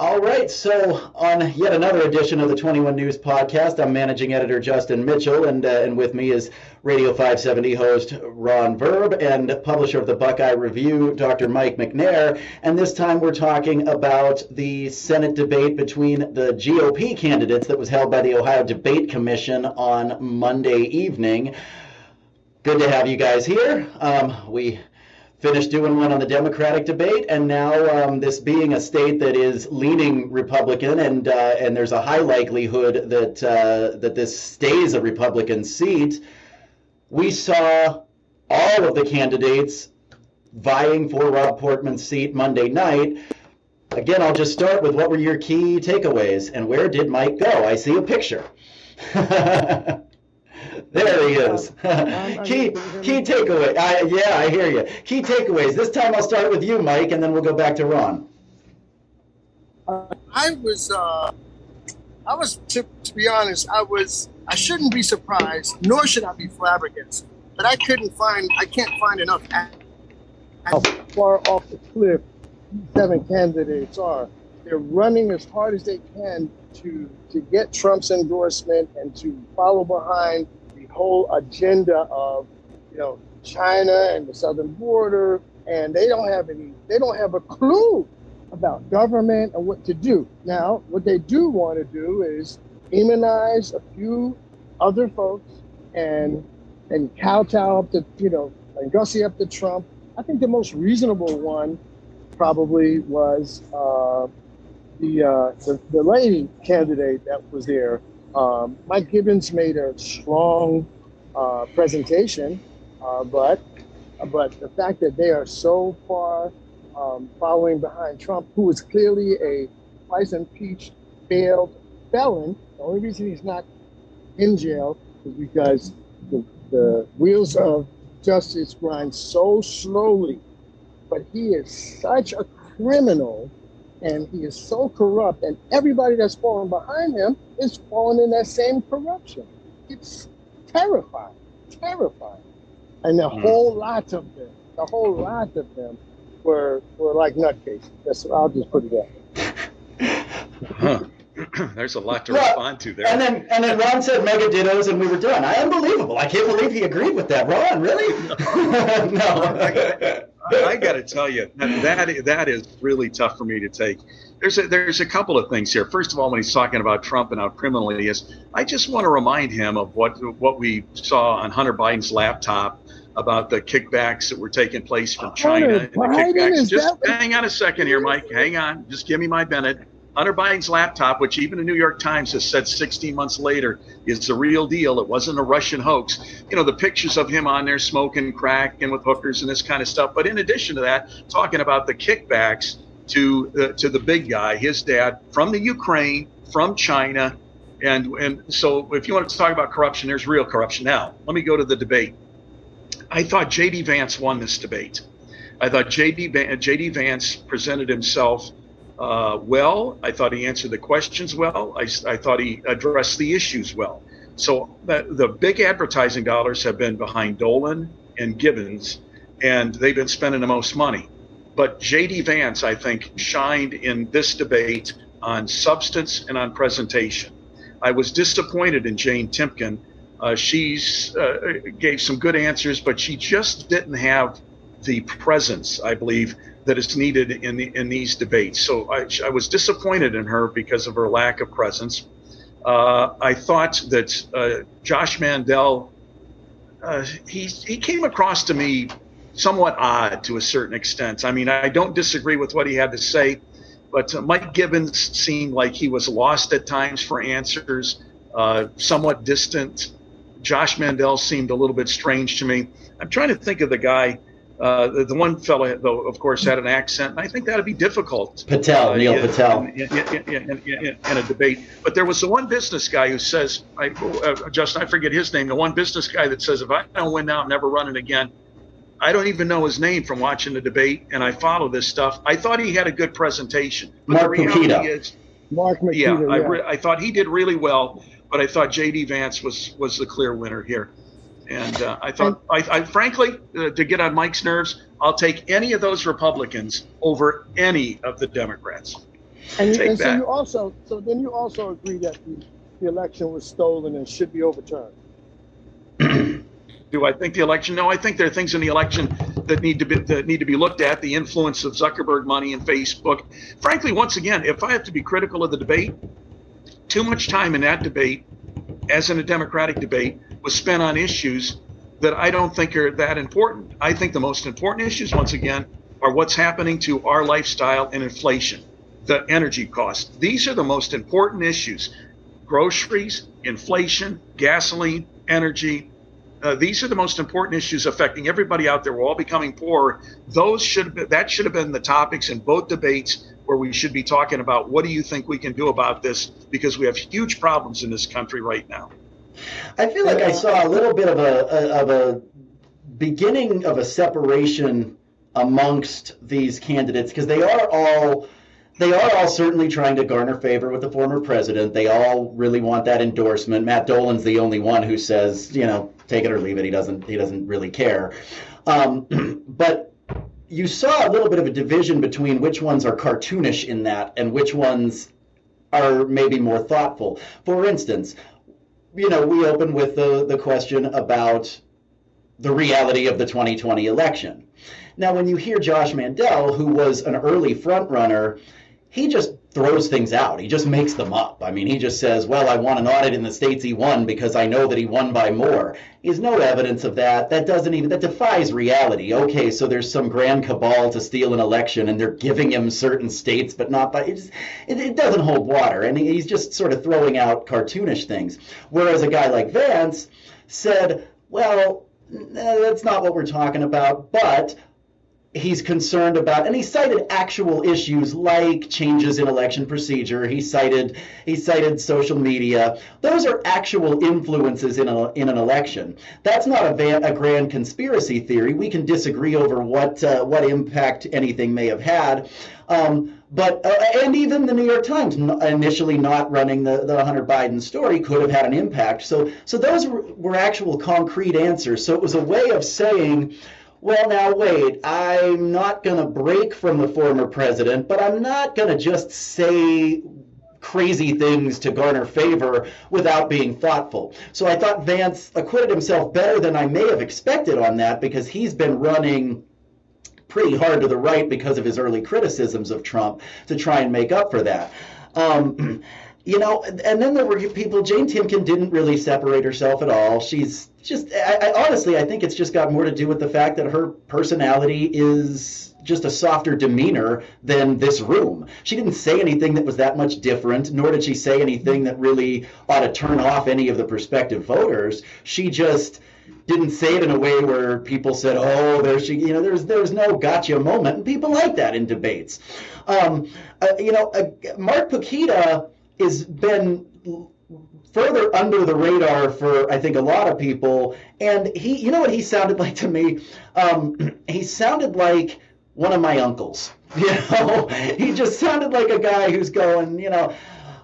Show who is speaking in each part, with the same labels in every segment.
Speaker 1: All right, so on yet another edition of the 21 News podcast, I'm managing editor Justin Mitchell, and uh, and with me is Radio 570 host Ron Verb and publisher of the Buckeye Review, Dr. Mike McNair. And this time we're talking about the Senate debate between the GOP candidates that was held by the Ohio Debate Commission on Monday evening. Good to have you guys here. Um, we finished doing one on the Democratic debate, and now um, this being a state that is leaning Republican, and uh, and there's a high likelihood that uh, that this stays a Republican seat. We saw all of the candidates vying for Rob Portman's seat Monday night. Again, I'll just start with what were your key takeaways, and where did Mike go? I see a picture. There he is. key key takeaway. I, yeah, I hear you. Key takeaways. This time I'll start with you, Mike, and then we'll go back to Ron.
Speaker 2: I was, uh, I was to, to be honest, I was. I shouldn't be surprised, nor should I be flabbergasted. But I couldn't find. I can't find enough.
Speaker 3: How far off the cliff seven candidates are. They're running as hard as they can to to get Trump's endorsement and to follow behind whole agenda of, you know, China and the southern border, and they don't have any, they don't have a clue about government and what to do. Now, what they do want to do is immunize a few other folks and and kowtow up to, you know, and gussy up to Trump. I think the most reasonable one probably was uh, the, uh, the the lady candidate that was there, um, Mike Gibbons made a strong uh, presentation, uh, but but the fact that they are so far um, following behind Trump, who is clearly a twice impeached, failed felon. The only reason he's not in jail is because the, the wheels of justice grind so slowly. But he is such a criminal and he is so corrupt, and everybody that's falling behind him is falling in that same corruption. It's terrifying, terrifying. And the mm. whole lot of them, the whole lot of them were were like nutcases. That's I'll just put it
Speaker 4: that. huh. There's a lot to well, respond to there.
Speaker 1: And then and then Ron said mega dittos and we were done. I am unbelievable. I can't believe he agreed with that. Ron, really?
Speaker 4: no. I got to tell you that, that that is really tough for me to take. There's a, there's a couple of things here. First of all, when he's talking about Trump and how criminal he is, I just want to remind him of what what we saw on Hunter Biden's laptop about the kickbacks that were taking place from China.
Speaker 3: Hunter Biden,
Speaker 4: just hang on a second here, Mike. Hang on. Just give me my Bennett. Hunter Biden's laptop, which even the New York Times has said 16 months later is the real deal. It wasn't a Russian hoax. You know, the pictures of him on there smoking crack and with hookers and this kind of stuff. But in addition to that, talking about the kickbacks to uh, to the big guy, his dad from the Ukraine, from China, and and so if you want to talk about corruption, there's real corruption. Now, let me go to the debate. I thought J.D. Vance won this debate. I thought J.D. J.D. Vance presented himself uh, well. I thought he answered the questions well. I, I thought he addressed the issues well. So the, the big advertising dollars have been behind Dolan and Gibbons, and they've been spending the most money. But J.D. Vance, I think, shined in this debate on substance and on presentation. I was disappointed in Jane Timken. Uh, she's uh, gave some good answers, but she just didn't have the presence, I believe, that is needed in the, in these debates. So I, I was disappointed in her because of her lack of presence. Uh, I thought that uh, Josh Mandel, uh, he he came across to me somewhat odd to a certain extent. I mean, I don't disagree with what he had to say, but uh, Mike Gibbons seemed like he was lost at times for answers, uh, somewhat distant. Josh Mandel seemed a little bit strange to me. I'm trying to think of the guy uh, the, the, one fellow, though, of course, had an accent, and I think that'd be difficult.
Speaker 1: Patel, uh, Neil in, Patel,
Speaker 4: in, in, in, a debate. But there was the one business guy who says, I, uh, Justin, I forget his name. The one business guy that says, if I don't win now, I'm never running again. I don't even know his name from watching the debate, and I follow this stuff. I thought he had a good presentation.
Speaker 1: But Mark the reality is,
Speaker 3: Mark Pukita,
Speaker 4: yeah, yeah. I, re- I thought he did really well, but I thought J.D. Vance was was the clear winner here. And uh, I thought, I, I frankly, uh, to get on Mike's nerves, I'll take any of those Republicans over any of the Democrats.
Speaker 3: And,
Speaker 4: Take
Speaker 3: and so you also, so then you also agree that the, the election was stolen and should be overturned.
Speaker 4: Do I think the election? No, I think there are things in the election that need to be that need to be looked at. The influence of Zuckerberg money and Facebook. Frankly, once again, if I have to be critical of the debate, too much time in that debate, as in a Democratic debate, was spent on issues that I don't think are that important. I think the most important issues, once again, are what's happening to our lifestyle and inflation, the energy costs. These are the most important issues. Groceries, inflation, gasoline, energy, uh, these are the most important issues affecting everybody out there. We're all becoming poorer. Those should been, that should have been the topics in both debates where we should be talking about what do you think we can do about this because we have huge problems in this country right now.
Speaker 1: I feel like I saw a little bit of a, a of a beginning of a separation amongst these candidates because they are all they are all certainly trying to garner favor with the former president. They all really want that endorsement. Matt Dolan's the only one who says, you know, take it or leave it. He doesn't he doesn't really care. Um, but you saw a little bit of a division between which ones are cartoonish in that and which ones are maybe more thoughtful. For instance, you know, we open with the, the question about the reality of the 2020 election. Now, when you hear Josh Mandel, who was an early frontrunner, he just throws things out. He just makes them up. I mean, he just says, well, I want an audit in the states he won because I know that he won by more. There's no evidence of that. That doesn't even, that defies reality. Okay, so there's some grand cabal to steal an election and they're giving him certain states, but not by, it, just, it, it doesn't hold water. And he's just sort of throwing out cartoonish things. Whereas a guy like Vance said, well, that's not what we're talking about, but he's concerned about and he cited actual issues like changes in election procedure. He cited he cited social media. Those are actual influences in, a, in an election. That's not a, van, a grand conspiracy theory. We can disagree over what uh, what impact anything may have had. Um, but uh, and even the New York Times initially not running the, the Hunter Biden story could have had an impact. So so those were, were actual concrete answers. So it was a way of saying well, now wait, I'm not going to break from the former president, but I'm not going to just say crazy things to garner favor without being thoughtful. So I thought Vance acquitted himself better than I may have expected on that because he's been running pretty hard to the right because of his early criticisms of Trump to try and make up for that. Um, you know, and then there were people. Jane Timken didn't really separate herself at all. She's just, I, I, honestly, I think it's just got more to do with the fact that her personality is just a softer demeanor than this room. She didn't say anything that was that much different, nor did she say anything that really ought to turn off any of the prospective voters. She just didn't say it in a way where people said, "Oh, there's she," you know, there's there's no gotcha moment, and people like that in debates. Um, uh, you know, uh, Mark Pukita has been further under the radar for I think a lot of people. And he, you know what he sounded like to me? Um, he sounded like one of my uncles. You know, he just sounded like a guy who's going, you know.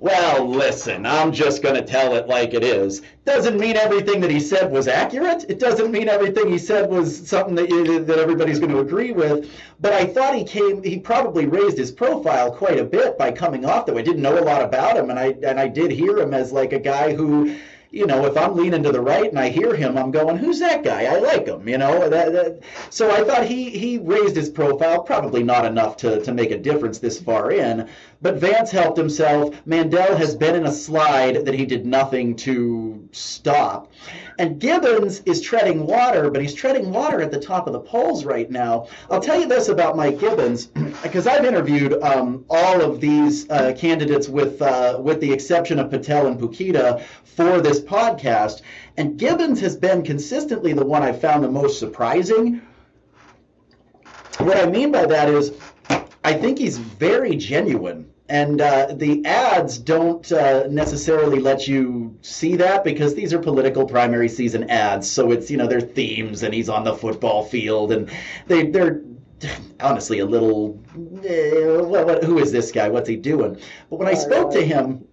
Speaker 1: Well, listen, I'm just going to tell it like it is. Doesn't mean everything that he said was accurate. It doesn't mean everything he said was something that you, that everybody's going to agree with. But I thought he came. He probably raised his profile quite a bit by coming off that. I didn't know a lot about him, and I and I did hear him as like a guy who you know, if I'm leaning to the right and I hear him, I'm going, "Who's that guy? I like him." You know, that, that, so I thought he he raised his profile, probably not enough to to make a difference this far in, but Vance helped himself. Mandel has been in a slide that he did nothing to stop, and Gibbons is treading water, but he's treading water at the top of the polls right now. I'll tell you this about Mike Gibbons, because I've interviewed um, all of these uh, candidates with uh, with the exception of Patel and Pukita, for this podcast. And Gibbons has been consistently the one I've found the most surprising. What I mean by that is, I think he's very genuine. And uh, the ads don't uh, necessarily let you see that because these are political primary season ads. So it's, you know, their themes and he's on the football field and they, they're honestly a little, eh, what, what, who is this guy? What's he doing? But when I spoke to him,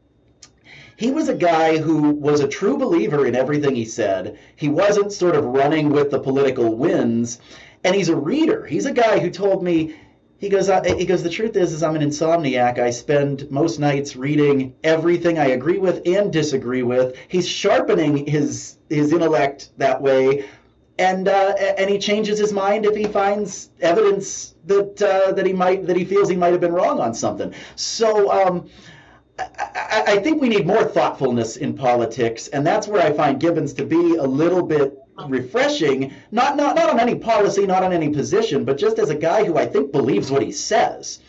Speaker 1: he was a guy who was a true believer in everything he said. He wasn't sort of running with the political winds. And he's a reader. He's a guy who told me He goes, he goes. The truth is, is I'm an insomniac. I spend most nights reading everything I agree with and disagree with. He's sharpening his his intellect that way, and uh, and he changes his mind if he finds evidence that uh, that he might that he feels he might have been wrong on something. So. Um, I think we need more thoughtfulness in politics, and that's where I find Gibbons to be a little bit refreshing, not, not, not on any policy, not on any position, but just as a guy who I think believes what he says.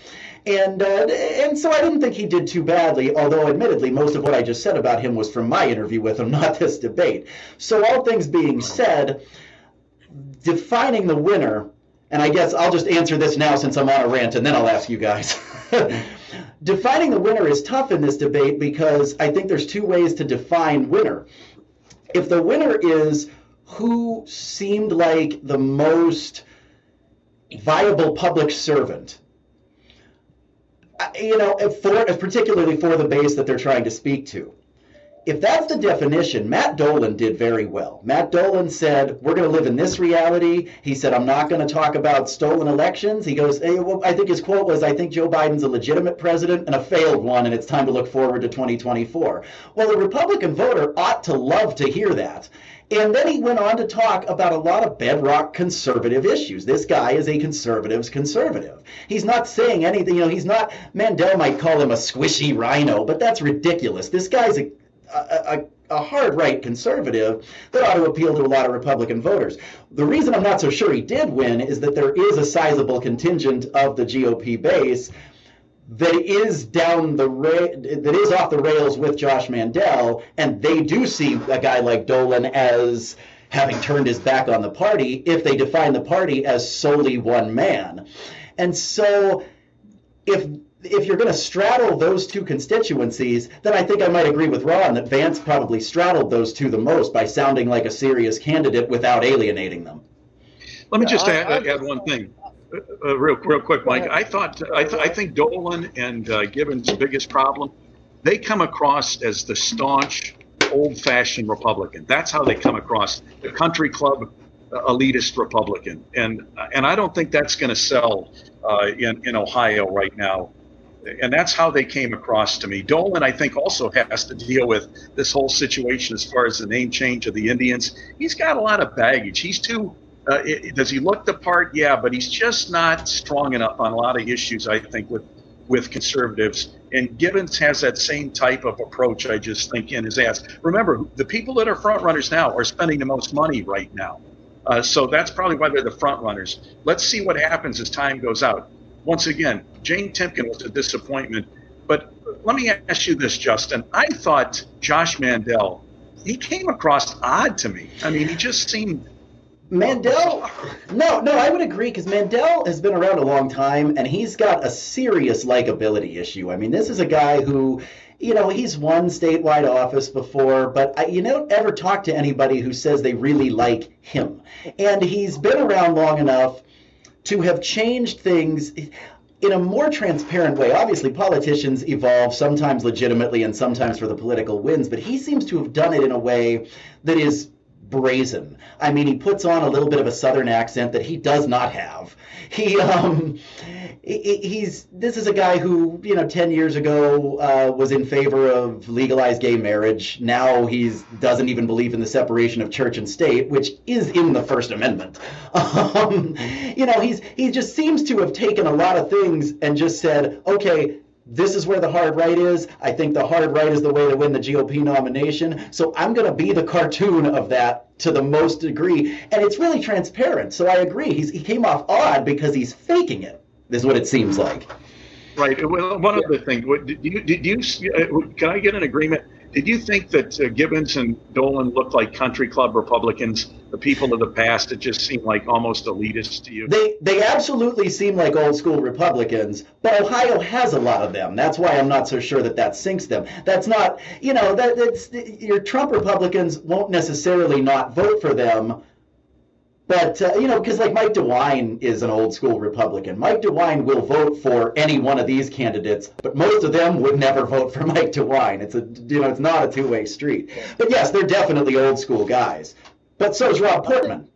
Speaker 1: And, uh, and so I didn't think he did too badly, although admittedly, most of what I just said about him was from my interview with him, not this debate. So, all things being said, defining the winner, and I guess I'll just answer this now since I'm on a rant, and then I'll ask you guys. defining the winner is tough in this debate because I think there's two ways to define winner. If the winner is who seemed like the most viable public servant. You know, for, particularly for the base that they're trying to speak to. If that's the definition, Matt Dolan did very well. Matt Dolan said, We're going to live in this reality. He said, I'm not going to talk about stolen elections. He goes, hey, well, I think his quote was, I think Joe Biden's a legitimate president and a failed one, and it's time to look forward to 2024. Well, the Republican voter ought to love to hear that. And then he went on to talk about a lot of bedrock conservative issues. This guy is a conservative's conservative. He's not saying anything, you know, he's not, Mandel might call him a squishy rhino, but that's ridiculous. This guy's a, a, a hard right conservative that ought to appeal to a lot of Republican voters. The reason I'm not so sure he did win is that there is a sizable contingent of the GOP base that is down the ra- that is off the rails with Josh Mandel, and they do see a guy like Dolan as having turned his back on the party if they define the party as solely one man. And so if if you're going to straddle those two constituencies, then I think I might agree with Ron that Vance probably straddled those two the most by sounding like a serious candidate without alienating them.
Speaker 4: Let me just add, add one thing. Uh, real, real quick, Mike. I thought, I, th- I think Dolan and uh, Gibbons' biggest problem, they come across as the staunch, old-fashioned Republican. That's how they come across, the country club uh, elitist Republican, and and I don't think that's going to sell uh, in in Ohio right now. And that's how they came across to me. Dolan, I think, also has to deal with this whole situation as far as the name change of the Indians. He's got a lot of baggage. He's too uh, it, does he look the part? Yeah, but he's just not strong enough on a lot of issues. I think with with conservatives. And Gibbons has that same type of approach. I just think in his ass. Remember, the people that are front runners now are spending the most money right now. Uh, so that's probably why they're the front runners. Let's see what happens as time goes out. Once again, Jane Timken was a disappointment. But let me ask you this, Justin. I thought Josh Mandel, he came across odd to me. I mean, he just seemed
Speaker 1: Mandel, no, no, I would agree because Mandel has been around a long time and he's got a serious likability issue. I mean, this is a guy who, you know, he's won statewide office before, but I, you don't ever talk to anybody who says they really like him. And he's been around long enough to have changed things in a more transparent way. Obviously, politicians evolve sometimes legitimately and sometimes for the political wins, but he seems to have done it in a way that is brazen. I mean, he puts on a little bit of a southern accent that he does not have. He um, he's this is a guy who you know 10 years ago uh, was in favor of legalized gay marriage. Now he's doesn't even believe in the separation of church and state, which is in the First Amendment. Um, you know, he's he just seems to have taken a lot of things and just said, okay, this is where the hard right is. I think the hard right is the way to win the GOP nomination. So I'm going to be the cartoon of that to the most degree. And it's really transparent. So I agree. He's, he came off odd because he's faking it, is what it seems like.
Speaker 4: Right. Well, one yeah. other thing. Did you, did you, uh, can I get an agreement? Did you think that uh, Gibbons and Dolan looked like country club Republicans, the people of the past that just seemed like almost elitist to you?
Speaker 1: They they absolutely seem like old school Republicans, but Ohio has a lot of them. That's why I'm not so sure that that sinks them. That's not, you know, that that's your Trump Republicans won't necessarily not vote for them but uh, you know, because like Mike DeWine is an old school Republican. Mike DeWine will vote for any one of these candidates, but most of them would never vote for Mike DeWine. It's a you know, it's not a two way street. But yes, they're definitely old school guys. But so is Rob Portman.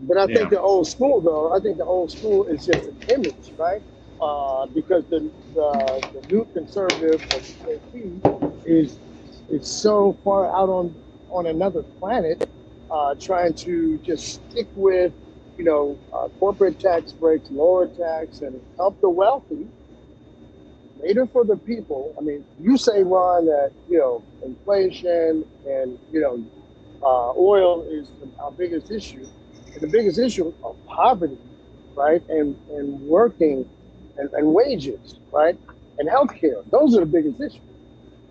Speaker 3: But I think yeah. the old school, though, I think the old school is just an image, right? Uh, because the, the, the new conservative is is so far out on on another planet, uh, trying to just stick with, you know, uh, corporate tax breaks, lower tax, and help the wealthy. Later for the people. I mean, you say, Ron, that you know inflation and you know uh, oil is our biggest issue, and the biggest issue of poverty, right, and and working, and, and wages, right, and healthcare. Those are the biggest issues.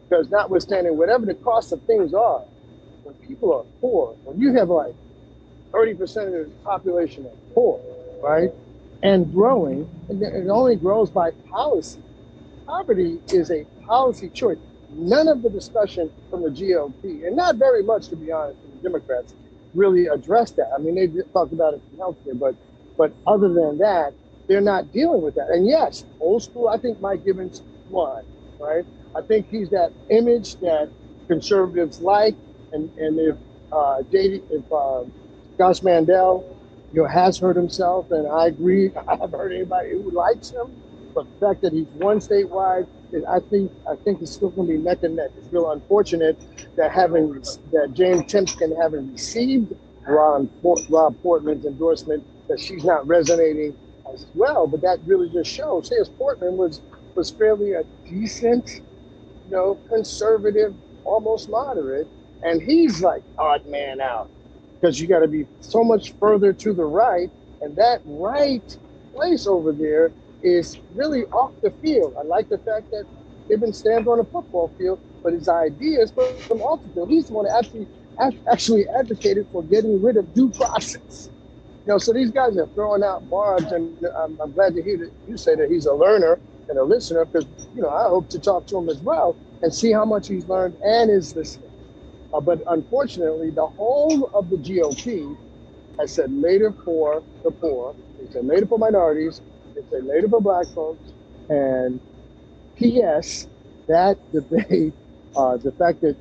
Speaker 3: Because notwithstanding whatever the cost of things are, when people are poor, when you have like 30% of the population are poor, right? And growing, it only grows by policy. Poverty is a policy choice. None of the discussion from the GOP, and not very much to be honest, Democrats, really addressed that. I mean, they talked about it in healthcare, but but other than that, they're not dealing with that. And yes, old school, I think Mike Gibbons won, right? I think he's that image that conservatives like. And, and if uh, if uh, Josh Mandel, you know, has hurt himself, and I agree, I haven't heard anybody who likes him. But the fact that he's won statewide, I think I think it's still going to be neck and neck. It's real unfortunate that having that Jane Timken having received Ron Rob Portman's endorsement, that she's not resonating as well. But that really just shows. Say, as Portman was was fairly a decent you know, conservative, almost moderate, and he's like odd man out because you got to be so much further to the right, and that right place over there is really off the field. I like the fact that Gibbons stands on a football field, but his ideas from off the field. He's the one actually actually advocated for getting rid of due process. You know, so these guys are throwing out barbs, and I'm, I'm glad to hear that you say that he's a learner and a listener because you know I hope to talk to him as well and see how much he's learned and is listening. Uh, but unfortunately, the whole of the GOP has said later for the poor, they said later for minorities, they a later for black folks, and P.S. That debate, uh, the fact that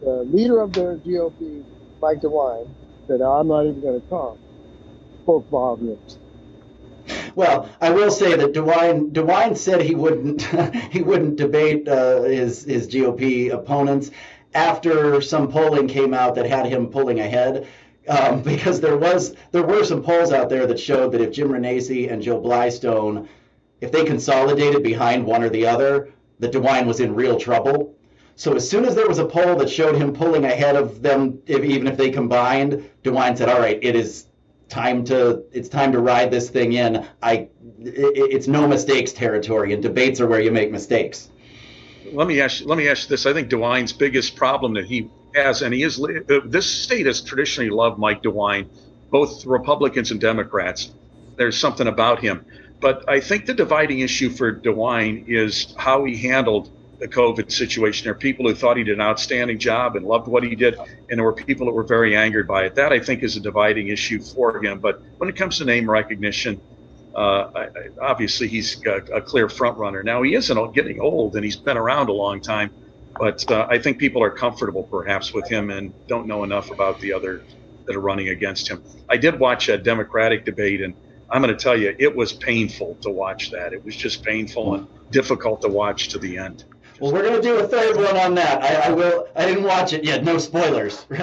Speaker 3: the leader of the GOP, Mike DeWine, said I'm not even going to come, spoke volumes.
Speaker 1: Well, I will say that DeWine DeWine said he wouldn't he wouldn't debate uh, his his GOP opponents after some polling came out that had him pulling ahead. Um, because there was there were some polls out there that showed that if Jim Renacci and Joe Blystone, if they consolidated behind one or the other, that DeWine was in real trouble. So as soon as there was a poll that showed him pulling ahead of them, if, even if they combined, DeWine said, "All right, it is time to it's time to ride this thing in. I it, it's no mistakes territory, and debates are where you make mistakes.
Speaker 4: Let me ask. Let me ask this. I think DeWine's biggest problem that he has, and he is this state has traditionally loved Mike DeWine, both Republicans and Democrats. There's something about him, but I think the dividing issue for DeWine is how he handled the COVID situation. There are people who thought he did an outstanding job and loved what he did, and there were people that were very angered by it. That I think is a dividing issue for him. But when it comes to name recognition, uh, I, obviously he's a, a, clear front runner. Now he isn't getting old, and he's been around a long time. But uh, I think people are comfortable perhaps with him and don't know enough about the other that are running against him. I did watch a Democratic debate, and I'm going to tell you, it was painful to watch that. It was just painful and difficult to watch to the end.
Speaker 1: Well, we're gonna do a third one on that. I, I will. I didn't watch it yet. No spoilers.